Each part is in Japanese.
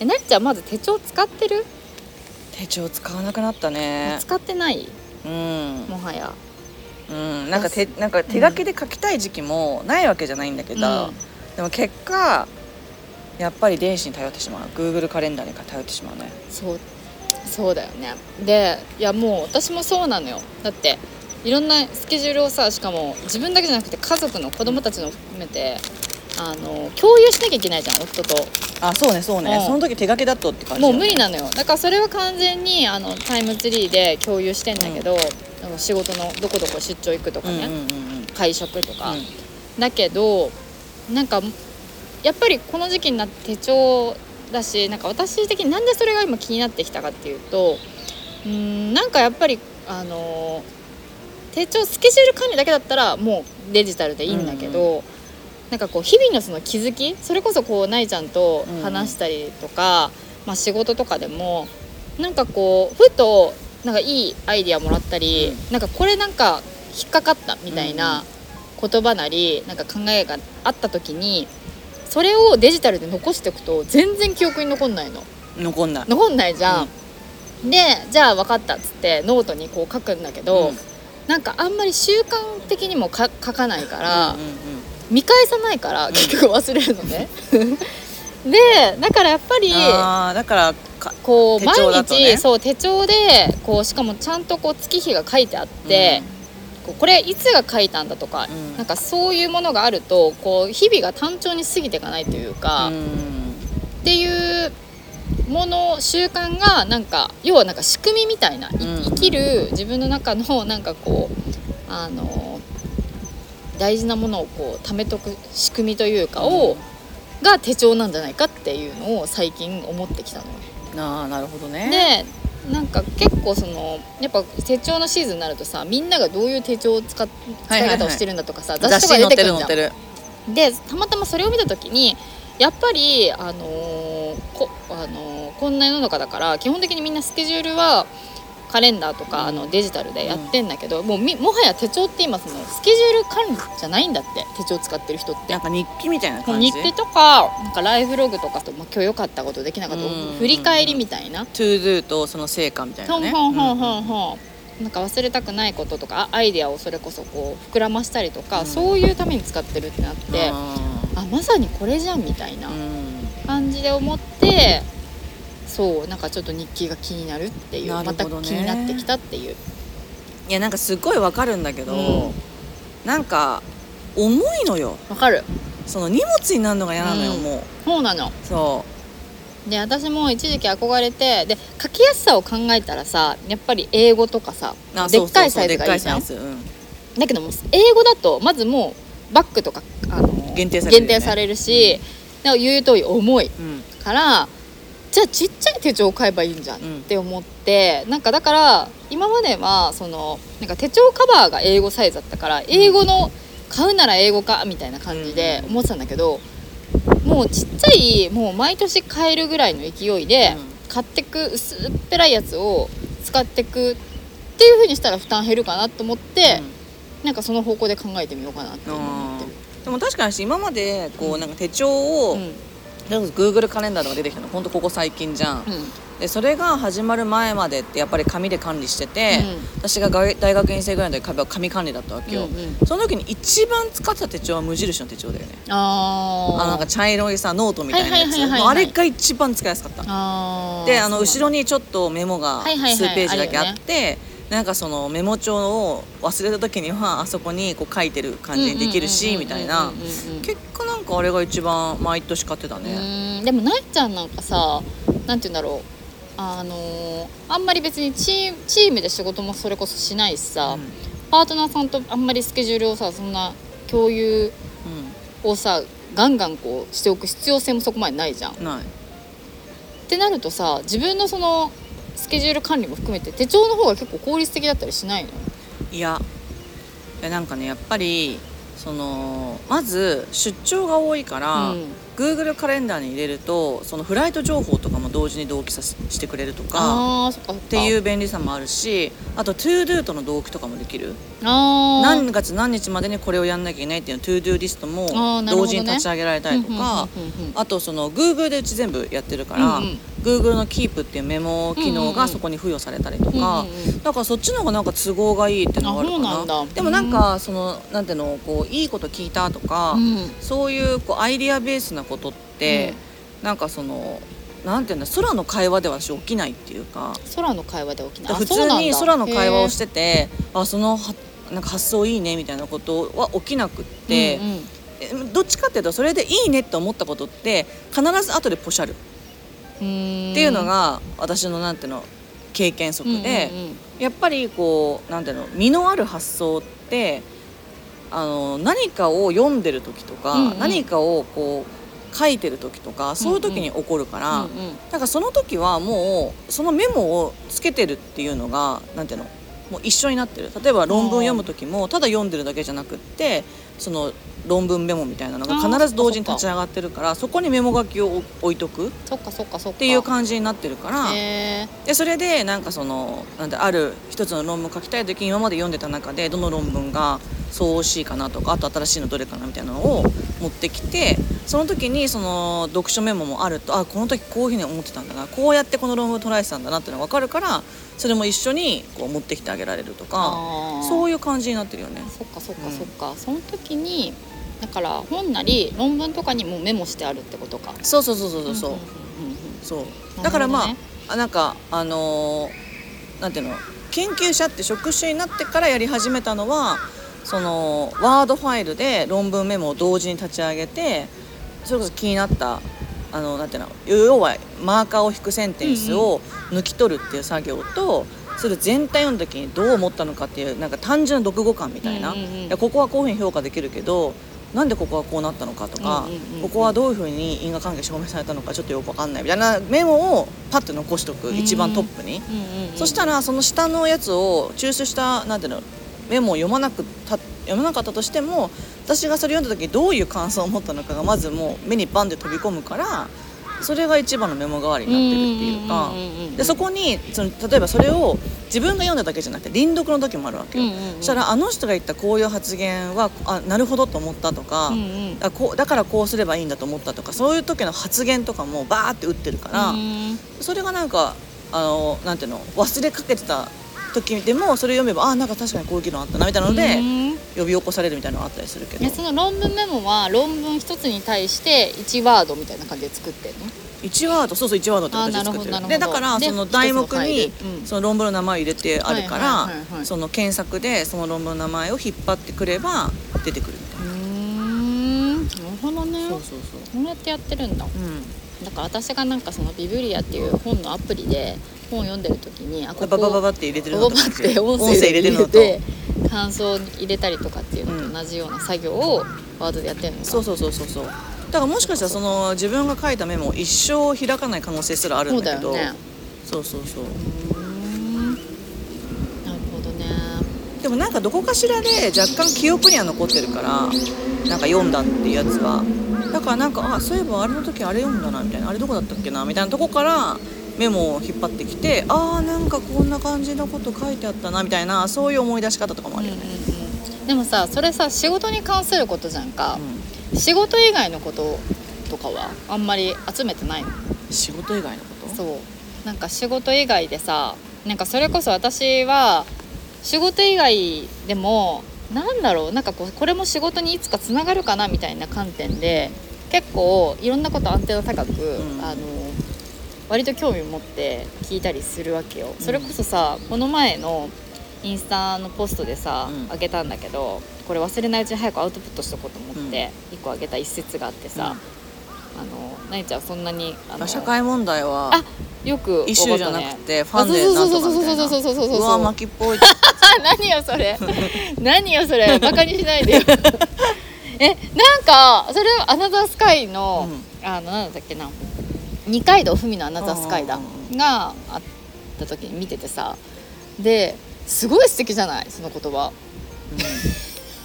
えなっちゃんまず手帳使ってる？手帳使わなくなったね。使ってない？うん。もはやうん。なんか手、なんか手書きで書きたい時期もないわけじゃないんだけど、うんでも結果、やっぱり電子に頼ってしまう。Google カレンダーに頼ってしまうね。そうそうだよねでいやもう私もそうなのよだっていろんなスケジュールをさしかも自分だけじゃなくて家族の子供たちの含めてあの共有しなきゃいけないじゃん夫と。あ、そうね、そうね。うん。その時手書きだとって感じ、もう無理なのよ。だからそれは完全にあのタイムツリーで共有してんだけど、あの仕事のどこどこ出張行くとかね、うんうんうんうん。会食とか、うん。だけどなんかやっぱりこの時期になって手帳だしなんか私的になんでそれが今気になってきたかっていうとうーんなんかやっぱりあの手帳スケジュール管理だけだったらもうデジタルでいいんだけど、なんかこう日々のその気づきそれこそこうないちゃんと話したりとか、まあ、仕事とかでもなんかこうふとなんかいいアイディアもらったり、なんかこれなんか引っかかったみたいな言葉なりなんか考えがあった時にそれをデジタルで残しておくと全然記憶に残んないの。残んない。残んないじゃん、でじゃあ分かったっつってノートにこう書くんだけど、うん。なんかあんまり習慣的にもか書かないから、うんうんうん見返さないから結局忘れるのね。でだからやっぱりああ、だからか、こう毎日、とね。そう手帳でこうしかもちゃんとこう月日が書いてあって、こうこれいつが書いたんだとか、うん。なんかそういうものがあるとこう日々が単調に過ぎていかないというか、うん。っていうもの習慣がなんか要はなんか仕組みみたいな、生きる自分の中のなんかこうあの大事なものをこう貯めとく仕組みというかを、が手帳なんじゃないかっていうのを最近思ってきたのよ。ああ、なるほどね。でなんか結構そのやっぱ手帳のシーズンになるとさみんながどういう手帳を使っ使い方をしてるんだとかさ、雑誌とか雑誌に出てくるじゃん。でたまたまそれを見た時にやっぱり、あのーこあのーこんな世の中だから基本的にみんなスケジュールはカレンダーとか、あのデジタルでやってんだけど、もうみもはや手帳って今そのスケジュール管理じゃないんだって手帳使ってる人って。なん。か日記みたいな感じ？日記とかなんかライフログとかと、まあ、今日良かったことできなかったことうん振り返りみたいな、 To Do とその成果みたいなほんね。ほんほんほんほん。なんか忘れたくないこととかあアイデアをそれこそこう膨らましたりとか、うん。そういうために使ってるってなって、ああまさにこれじゃんみたいな感じで思ってそうなんかちょっと日記が気になるっていう、また気になってきたっていう。いやなんかすごいわかるんだけど、うん。なんか重いのよ。わかる。その荷物になるのが嫌なのよ、うん。もう。そうなの。そで私も一時期憧れてで書きやすさを考えたらさやっぱり英語とかさでっかいサイズがいいじゃん。うん。だけども英語だとまずもうバッグとかあの限定されるされるし、でも言う通り重いうん。からじゃあちっちゃい手帳を買えばいいんじゃんうんって思って、なんかだから今まではそのなんか手帳カバーが英語サイズだったから英語の買うなら英語かみたいな感じで思ってたんだけど、もうちっちゃいもう毎年買えるぐらいの勢いでうん。買ってく薄っぺらいやつを使ってくっていう風にしたら負担減るかなと思って、なんかその方向で考えてみようかなって今思ってる。でも確かに今までこう、うん。なんか手帳を、うん Google カレンダーとか出てきたの。本当ここ最近じゃん、うん。でそれが始まる前までってやっぱり紙で管理してて、うん。私が大大学院生ぐらいの時紙は紙管理だったわけよ、うんうん。その時に一番使ってた手帳は無印の手帳だよね。あー。あのなんか茶色いさノートみたいなやつ。あれが一番使いやすかった。であの後ろにちょっとメモがはいはいはい数ページだけあってなんかそのメモ帳を忘れた時にはあそこにこう書いてる感じにできるしうんうんうんうんみたいなうんうんうん結果なんかあれが一番毎年買ってたうね。でもなっちゃんなんかさなんて言うんだろうあのーあんまり別にチームチームで仕事もそれこそしないしさ、パートナーさんとあんまりスケジュールをさそんな共有うをさガンガンこうしておく必要性もそこまでないじゃんん。ない。ってなるとさ自分のそのスケジュール管理も含めて手帳の方が結構効率的だったりしないの？いやなんかねやっぱりそのまず出張が多いから、うん Google カレンダーに入れるとそのフライト情報とかも同時に同期させしてくれるとかっていう便利さもあるしあと ToDo との同期とかもできる。何月何日までにこれをやんなきゃいけないっていうの ToDo リストも同時に立ち上げられたりとかあとその Google でうち全部やってるから、うんうん。Google の Keep っていうメモ機能がそこに付与されたりとか、だからそっちの方がなんか都合がいいっていうのがあるかな。でもなんかそのなんていうのこういいこと聞いたとか、うん。そういうこうアイディアベースなことって、なんかそのなんていうんだ空の会話では私起きないっていうか。空の会話で起きない。あ普通に空の会話をしへててあそのはなんか発想いいねみたいなことは起きなくっーて、うんうんえどっちかっていうとそれでいいねって思ったことって必ず後でポシャる。っていうのが私のなんていうの経験則で、うんうんうん。やっぱりこうなんていうの身のある発想ってあの何かを読んでる時とか、うんうん。何かをこう書いてる時とかそういう時に起こるから、うんうん。だからその時はもうそのメモをつけてるっていうのがなんていうのもう一緒になってる。例えば論文読む時もただ読んでるだけじゃなくってその論文メモみたいなのが必ず同時に立ち上がってるからそこにメモ書きを置いとく。っそっかそっかそっか。ていう感じになってるから。へでそれでなんかそのなんてある一つの論文書きたい時に今まで読んでた中でどの論文がそう惜しいかなとかあと新しいのどれかなみたいなのを持ってきてその時にその読書メモもあるとあこの時こういうふうに思ってたんだなこうやってこの論文を捉えてたんだなっていうのが分かるからそれも一緒にこう持ってきてあげられるとかあそういう感じになってるよね。そっかそっかうんそっか、その時にだから本なり論文とかにもメモしてあるってことか。そうそうそうそうそう。そう,、だからまああなんかあのーなんていうの研究者って職種になってからやり始めたのはそのワードファイルで論文メモを同時に立ち上げてそれこそ気になったあのなんていうの要はマーカーを引くセンテンスを抜き取るっていう作業と、それ全体読んだ時にどう思ったのかっていうなんか単純な読後感みたいな、いやここはこういうふうに評価できるけどなんでここはこうなったのかとか、ここはどういうふうに因果関係証明されたのかちょっとよくわかんないみたいな。メモをパッと残しとく、うん一番トップに、そしたらその下のやつを抽出したなんていうのメモを読まなくた読まなかったとしても私がそれ読んだ時にどういう感想を持ったのかがまずもう目にバンで飛び込むからそれが一番のメモ代わりになってるっていうかでそこにその例えばそれを自分が読んだだけじゃなくて輪読の時もあるわけよ、そしたらあの人が言ったこういう発言はあなるほどと思ったとか、うんうん。あこうだからこうすればいいんだと思ったとかそういう時の発言とかもバーって打ってるから、うん。それがなんかあのなんていうの忘れかけてた時でもそれ読めばあなんか確かにこういう議論あったなみたいなので、うん。呼び起こされるみたいなのがあったりするけど。えその論文メモは論文一つに対して1ワードみたいな感じで作ってるの？1ワードそうそう1ワードって形で作ってる。でだからでその題目にその論文の名前を入れてあるから、その検索でその論文の名前を引っ張ってくれば出てくるみたいうな、ーんなるほどね。そうそうそう。こうやってやってるんだ。うん。だから私がなんかそのビブリアっていう本のアプリで本読んでる時にあここババババって入れてるバババって音声入れてるのと。感想入れたりとかっていうのと同じような作業をワードでやってるのか。そうそうそうそうそう。だからもしかしたらその自分が書いたメモを一生開かない可能性すらあるんだけど。そうだよね。そうそうそう。なるほどね。でもなんかどこかしらで若干記憶には残ってるからなんか読んだっていうやつはだからなんかあそういえばあれの時あれ読んだなみたいな。あれどこだったっけなみたいなとこからメモを引っ張ってきてああなんかこんな感じのこと書いてあったなみたいなそういう思い出し方とかもあるよね、うんうんうん。でもさそれさ仕事に関することじゃんか。う、ん。仕事以外のこととかはあんまり集めてないの？仕事以外のこと？そう。なんか仕事以外でさなんかそれこそ私は仕事以外でもなんだろうなんかこうこれも仕事にいつかつながるかなみたいな観点で結構いろんなことアンテナ高く、ん。あの割と興味持って聞いたりするわけよ。それこそさこの前のインスタのポストでさ、うん。あげたんだけどこれ忘れないうちに早くアウトプットしとこうと思って、一個あげた一節があってさ、あのなにちゃんそんなにあの社会問題はあよくイシューじゃなくてファンでそうなんそうそうそうとかみたいなそうそうそう何よそれ何よそれバカにしないでよえなんかそれアナザースカイの、あのなんだっけな二階堂ふみのアナザースカイだうんがあった時に見ててさ。ですごい素敵じゃない？その言葉。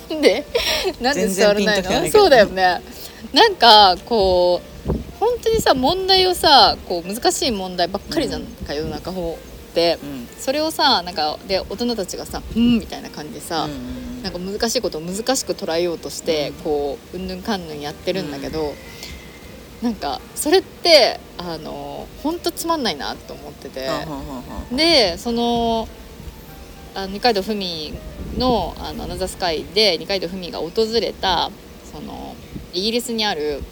でなんで伝わらないの？そうだよね。なんかこう本当にさ問題をさこう難しい問題ばっかりじゃんか、世の中法って。うん。うんそれをさなんかで大人たちがさ「うん」みたいな感じでさ、うんなんか難しいことを難しく捉えようとして、うん。こううんぬんかんぬんやってるんだけど、なんかそれってあの本当つまんないなと思ってて。でそのあ二階堂ふみの「あのアナザースカイ」で二階堂ふみが訪れたそのイギリスにある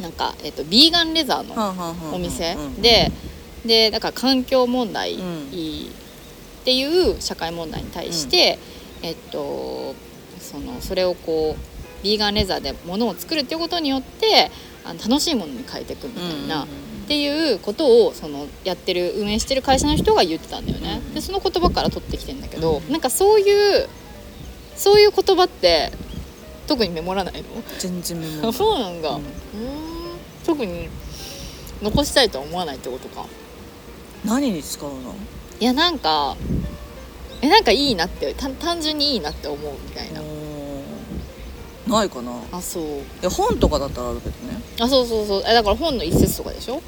なんか、えっと、ビーガンレザーのお店うんででだから環境問題うん。っていう社会問題に対して、えっとそのそれをこうビーガンレザーで物を作るっていうことによってあの楽しいものに変えていくみたいな。っていうことをそのやってる運営してる会社の人が言ってたんだよね、うん。でその言葉から取ってきてんだけど、うん。なんかそういうそういう言葉って特にメモらないの？全然メモあそうなんだ、ううんん、特に残したいとは思わないってことか。何に使うの？いやなんかえなんかいいなって単単純にいいなって思うみたいな、ないかな。あそう。いや本とかだったらあるけどねあそうそうそう。えだから本の一節とかでしょ？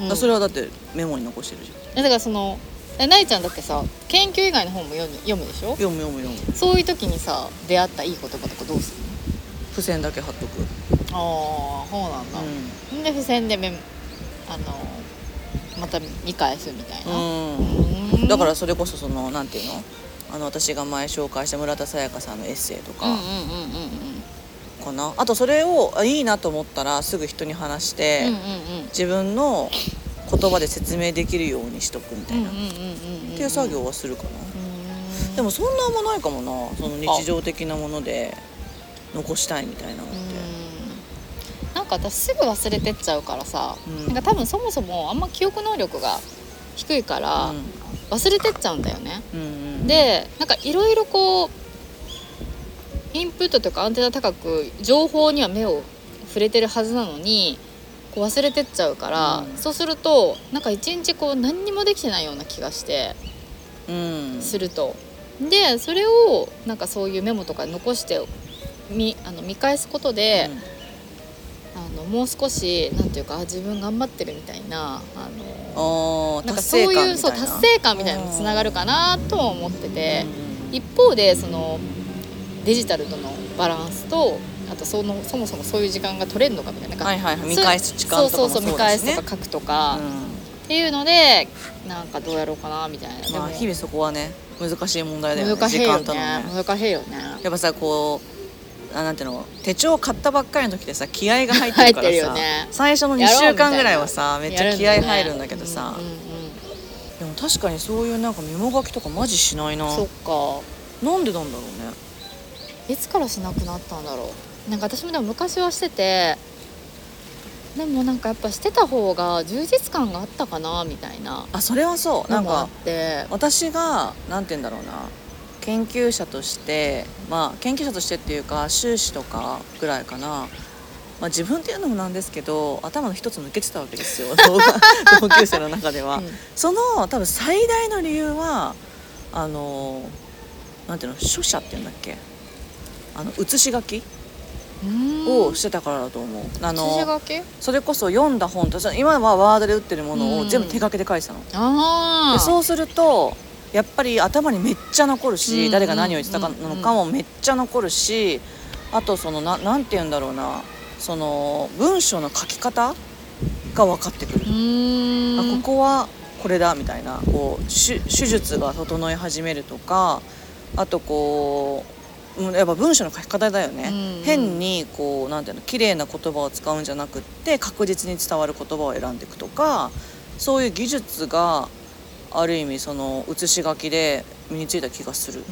うん、うん。それはだってメモに残してるじゃんえだからそのえなえちゃんだってさ研究以外の本も読む読むでしょ？読む読む読む。そういう時にさ出会ったいい言葉とかどうする付箋だけ貼っとく、のああそうなんだ、うで付箋でメあのまた見返すみたいな、んうん、うん。だからそれこそそのなんていうの？あの私が前紹介した村田沙耶香さんのエッセイとか。うんうんうんかな、あとそれをあいいなと思ったらすぐ人に話して、自分の言葉で説明できるようにしとくみたいな、っていう作業はするかな、うん。でもそんなあんまないかもな。その日常的なもので残したいみたいなのって、うん。なんか私すぐ忘れてっちゃうからさ、うん。なんか多分そもそもあんま記憶能力が低いから忘れてっちゃうんだよね、でなんかいろいろこうインプットとかアンテナ高く情報には目を触れてるはずなのにこう忘れてっちゃうから、うん。そうするとなんか一日こう何にもできてないような気がしてうん。すると。でそれをなんかそういうメモとかに残して見あの見返すことで、あのもう少しなんていうかあ自分頑張ってるみたいなあのなんかそういうそう達成感みたいなのにつながるかなとも思ってて。うん。一方でそのデジタルとのバランスとあとそのそもそもそういう時間が取れるのかみたいななんかはいはい。はい見返す時間とかもそうそうそう見返すねとか書くとか、うん。っていうのでなんかどうやろうかなみたいな、まあ、でも日々そこはね難しい問題だよね難しいよ時間とのね。ね難しいよね。やっぱさこうあなんていうの手帳を買ったばっかりの時ってさ気合が入ってるからさ、よね。最初の2やろう週間ぐらいはさめっちゃ気合入るんだけどさ、うんうんうん。でも確かにそういうなんかメモ書きとかマジしないな。そっか。なんでなんだろうねいつからしなくなったんだろう？なんか私もでも昔はしててでもなんかやっぱしてた方が充実感があったかなみたいなあそれはそう。なんかのもあって。私がなんて言うんだろうな。研究者としてまあ研究者としてっていうか修士とかぐらいかな、まあ、自分っていうのもなんですけど頭の一つ抜けてたわけですよ。同 同級生の中では、うん。その多分最大の理由はあのなんていうの書写っていうんだっけ？あの写し書きをしてたからだと思う、あの筋書き？それこそ読んだ本と今はワードで打ってるものうん。を全部手書きで書いてたの、ああでそうするとやっぱり頭にめっちゃ残るし、うん誰が何を言ってたのかもめっちゃ残るしあとそのななんて言うんだろうなその文章の書き方が分かってくる、あここはこれだみたいなこう手手術が整い始めるとかあとこううんやっぱ文章の書き方だよね、うん。変にこうなんていうの綺麗な言葉を使うんじゃなくって確実に伝わる言葉を選んでいくとかそういう技術がある意味その写し書きで身についた気がする、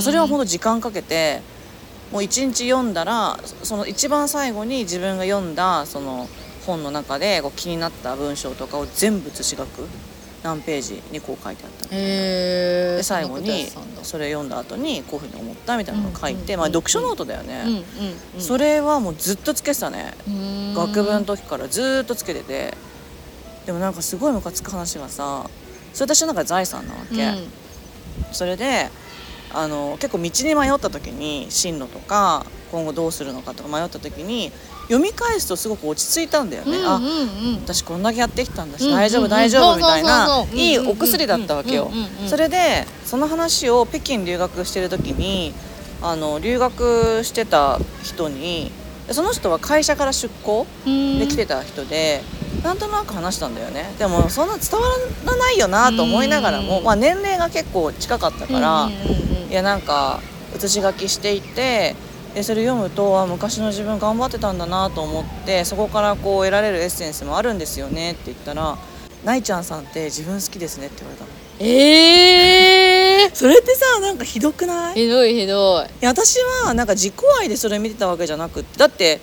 それは本当時間かけてもう一日読んだらその一番最後に自分が読んだその本の中でこう気になった文章とかを全部写し書く何ページにこう書いてあったの。へえで最後にそれ読んだ後にこういうふうに思ったみたいなのを書いて、うんまあ、読書ノートだよね、それはもうずっとつけてたね、学部の時からずっとつけてて。でもなんかすごいムカつく話がさそれ私の中で財産なわけ、うん。それであの結構道に迷った時に進路とか今後どうするのかとか迷った時に読み返すとすごく落ち着いたんだよね、あうんうんうん。私こんだけやってきたんだし、大丈夫大丈夫みたいないいお薬だったわけよ。それでその話を北京留学してる時にあの留学してた人にその人は会社から出向うん。で来てた人で、なんとなく話したんだよね。でもそんな伝わらないよなと思いながらも、うん。まあ、年齢が結構近かったから、いやなんか写し書きしていてでそれ読むとあ昔の自分頑張ってたんだなと思ってそこからこう得られるエッセンスもあるんですよねって言ったら「ないちゃんさんって自分好きですね」って言われたの。えー、それってさなんかひどくない？いひどいひどい。や私はなんか自己愛でそれ見てたわけじゃなくってだって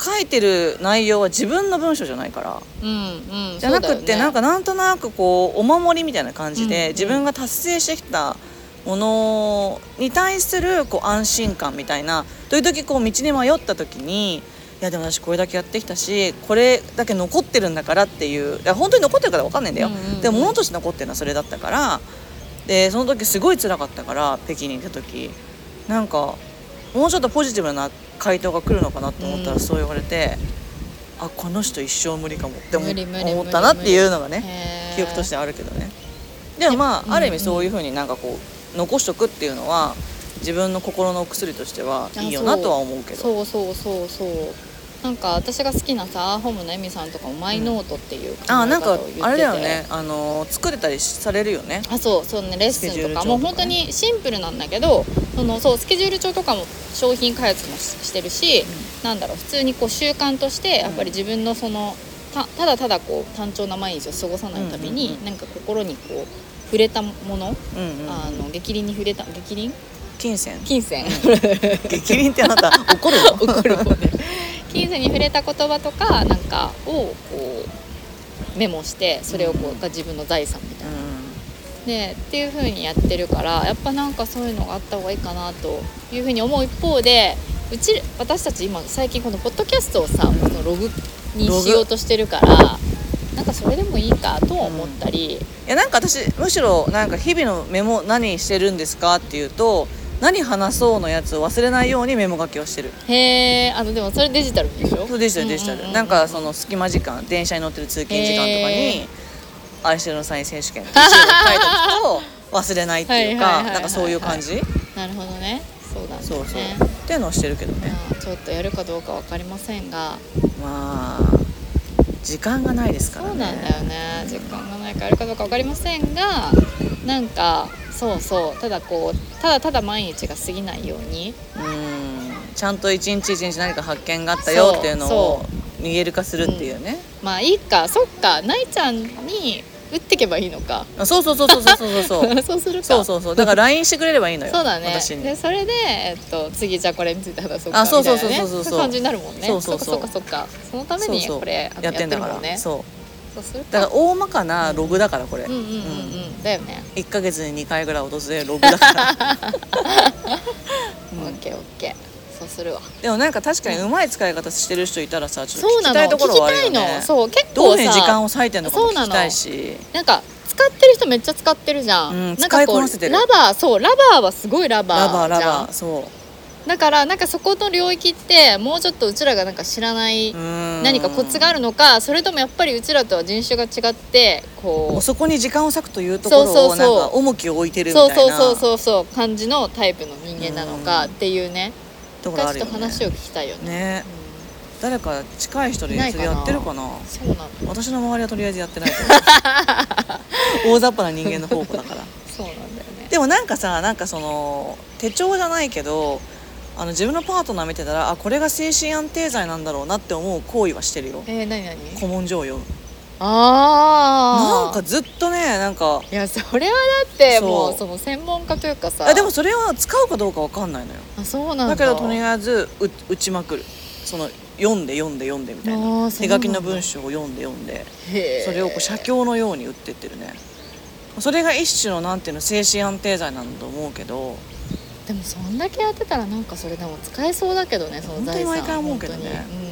書いてる内容は自分の文章じゃないから。うんうん。じゃなくって、なんかかなんとなくこうお守りみたいな感じで、うんうん。自分が達成してきたものに対するこう安心感みたいな時々こう道に迷った時にいやでも私これだけやってきたしこれだけ残ってるんだからっていういや本当に残ってるか分かんないんだよ、うんうんうん。でも物として残ってるのはそれだったからでその時すごい辛かったから北京に行った時。なんかもうちょっとポジティブな回答が来るのかなと思ったらうん。そう言われて、あこの人一生無理かもって思ったなっていうのがねね記憶としてあるけどね。でもまうんあある意味そういうふうになんかこう残しとくっていうのは自分の心のお薬としてはいいよなとは思うけど。そうそうそうそう。なんか私が好きなさアーホームのエミさんとかもマイノートっていう考えあなんか方を言ってて。あれだよね。あの作れたりされるよね。あそうそうねレッスンとか。とかね。もう本当にシンプルなんだけどそのそうスケジュール帳とかも商品開発もししてるし、なんだろう普通にこう習慣としてやっぱり自分のそのたただただこう単調な毎日を過ごさないために、うんうんうん。なんか心にこう触れたもの、うんうん。あの激鱗に触れた激鱗？金銭。金銭。激鱗ってあなた怒るの？怒る金銭に触れた言葉とかなんかをこうメモしてそれをこうが自分の財産みたいな。でっていう風にやってるからやっぱなんかそういうのがあった方がいいかなという風に思う一方でうち私たち今最近このポッドキャストをさ、そのログにしようとしてるからなんかそれでもいいかとは思ったり、いやなんか私むしろなんか日々のメモ何してるんですかっていうと何話そうのやつを忘れないようにメモ書きをしてる。へえあのでもそれデジタルでしょ？そうデジタルデジタうううルなんかその隙間時間電車に乗ってる通勤時間とかへに「愛してるのサイン選手権」って一応書いておくと忘れないっていうかなんかそういう感じ？なるほどね。そうだそうそう。ねっていうのをしてるけどね。まあちょっとやるかどうかわかりませんが。まあ時間がないですからね。そうなんだよね。時間がないからやるかどうか分かりませんがなんかそうそう。ただこうただただ毎日が過ぎないように。うん。ちゃんと一日一日何か発見があったよっていうのをそ見える化するっていうね、まあいいか。そっか。ないちゃんに打ってけばいいのか。そうそうそうそうそうそうそう。そうするそうそうそう。だから LINE してくれればいいのよ。そうだね。でそれで、えっと、次じゃあこれについて話そうかみたいな、ね、そうそうそう。そうそう感じになるもんね。そうそうそう。そっかそっかそのためにこれやってんだから。ね。そう。だから大まかなログだからこれ、うん、うんうんうん、うん、だよね。1か月に2回ぐらい落とするログだから。オッケーオッケー。そうするわ。でもなんか確かにうまい使い方してる人いたらさちょっと聞きたいところはあるよね。の。そう。結どういう時間を割いてんのかもそうなの聞きたいし。なんか使ってる人めっちゃ使ってるじゃん、うんなんか使いこうこなせてる。ラバーそうラバーはすごいラバーラバーラバーそう。だからなんかそこの領域ってもうちょっとうちらがなんか知らない何何かコツがあるのかそれともやっぱりうちらとは人種が違ってこう。そこに時間を割くというところをそうそうそう。なんか重きを置いてるみたいうな。そそうそうそうそう。感じのタイプの人間なのかっていうねところあるよね。っと話を聞きたいよね。ね。誰か近い人でやってるかな？そうなの。私の周りはとりあえずやってないと思う。大雑把な人間の宝庫だから。そうなんだよね。でもなんかさなんかその手帳じゃないけどあの自分のパートナー見てたらあこれが精神安定剤なんだろうなって思う行為はしてるよ。えー、何何？古文書を読むああなんかずっとねなんか。いやそれはだってもうその専門家というかさ。あでもそれは使うかどうかわかんないのよ。あそうなんだ。だけどとりあえずう打ちまくる。その読んで読んで読んでみたいあな手書きの文章を読んで読んでそれをこう写経のように打ってってるね。それが一種のなんていうの精神安定剤なんだと思うけど。でもそんだけやってたらなんかそれでも使えそうだけどねその財産。本当に毎回思うけどね。うん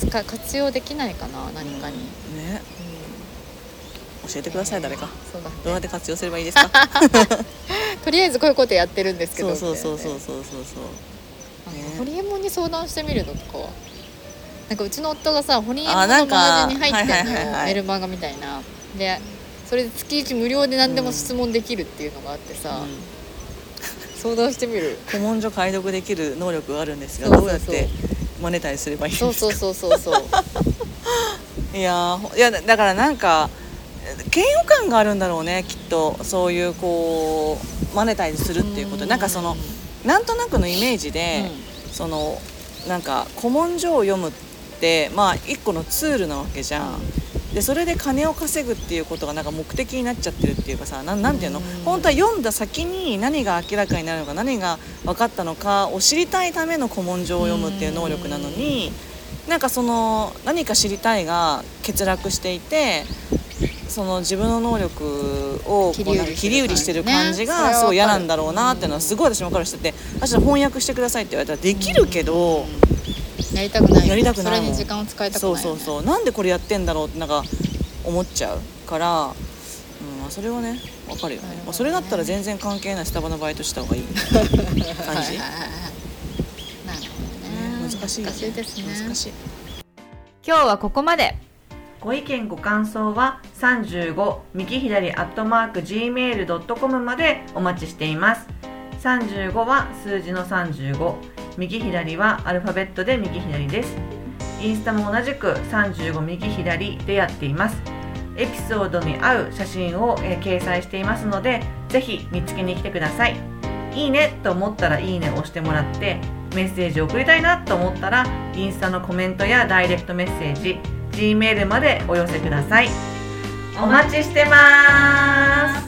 使活用できないかな何かに、ね。教えてください誰か。そうだどうやって活用すればいいですか？とりあえずこういうことやってるんですけど。そうそうそうそうみそうそう。ね。ね。ホリエモンに相談してみるのとかは？なんかうちの夫がさホリエモンのマガジンに入ってるメルマガみたいな。でそれで月1無料で何でも質問できるっていうのがあってさ、うん。相談してみる。古文書解読できる能力があるんですがそうそうそう。どうやってマネタイズすればいいんですか？そうそうそうそうそう。いやいやだだからなんか嫌悪感があるんだろうねきっと。そういうこうマネタイズするっていうこと。なんかそのなんとなくのイメージで、そのなんか古文書を読むってまあ一個のツールなわけじゃん。でそれで金を稼ぐっていうことがなんか目的になっちゃってるっていうかさなんなんていうの？うん。本当は読んだ先に何が明らかになるのか何が分かったのかを知りたいための古文書を読むっていう能力なのになんかその何か知りたいが欠落していてその自分の能力をこうなんか切り売りしてる感じがすごい嫌なんだろうなっていうのはすごい私も分かるしてて私は翻訳してくださいって言われたらできるけど。やりたくない。やりたくない。それに時間を使いたくないそうそうそう。なんでこれやってんだろうってなんか思っちゃうから、うん、まあそれはねわかるよね。ね。まあ、それだったら全然関係ないスタバのバイトした方がいい感じ。難しい難しいですね。難しい。今日はここまで。ご意見ご感想は35右左アットマーク gmail.com までお待ちしています。35は数字の35右左はアルファベットで右左です。インスタも同じく35右左でやっています。エピソードに合う写真を、えー掲載していますのでぜひ見つけに来てください。いいねと思ったらいいねを押してもらってメッセージを送りたいなと思ったらインスタのコメントやダイレクトメッセージ G メールまでお寄せください。お待ちしてます。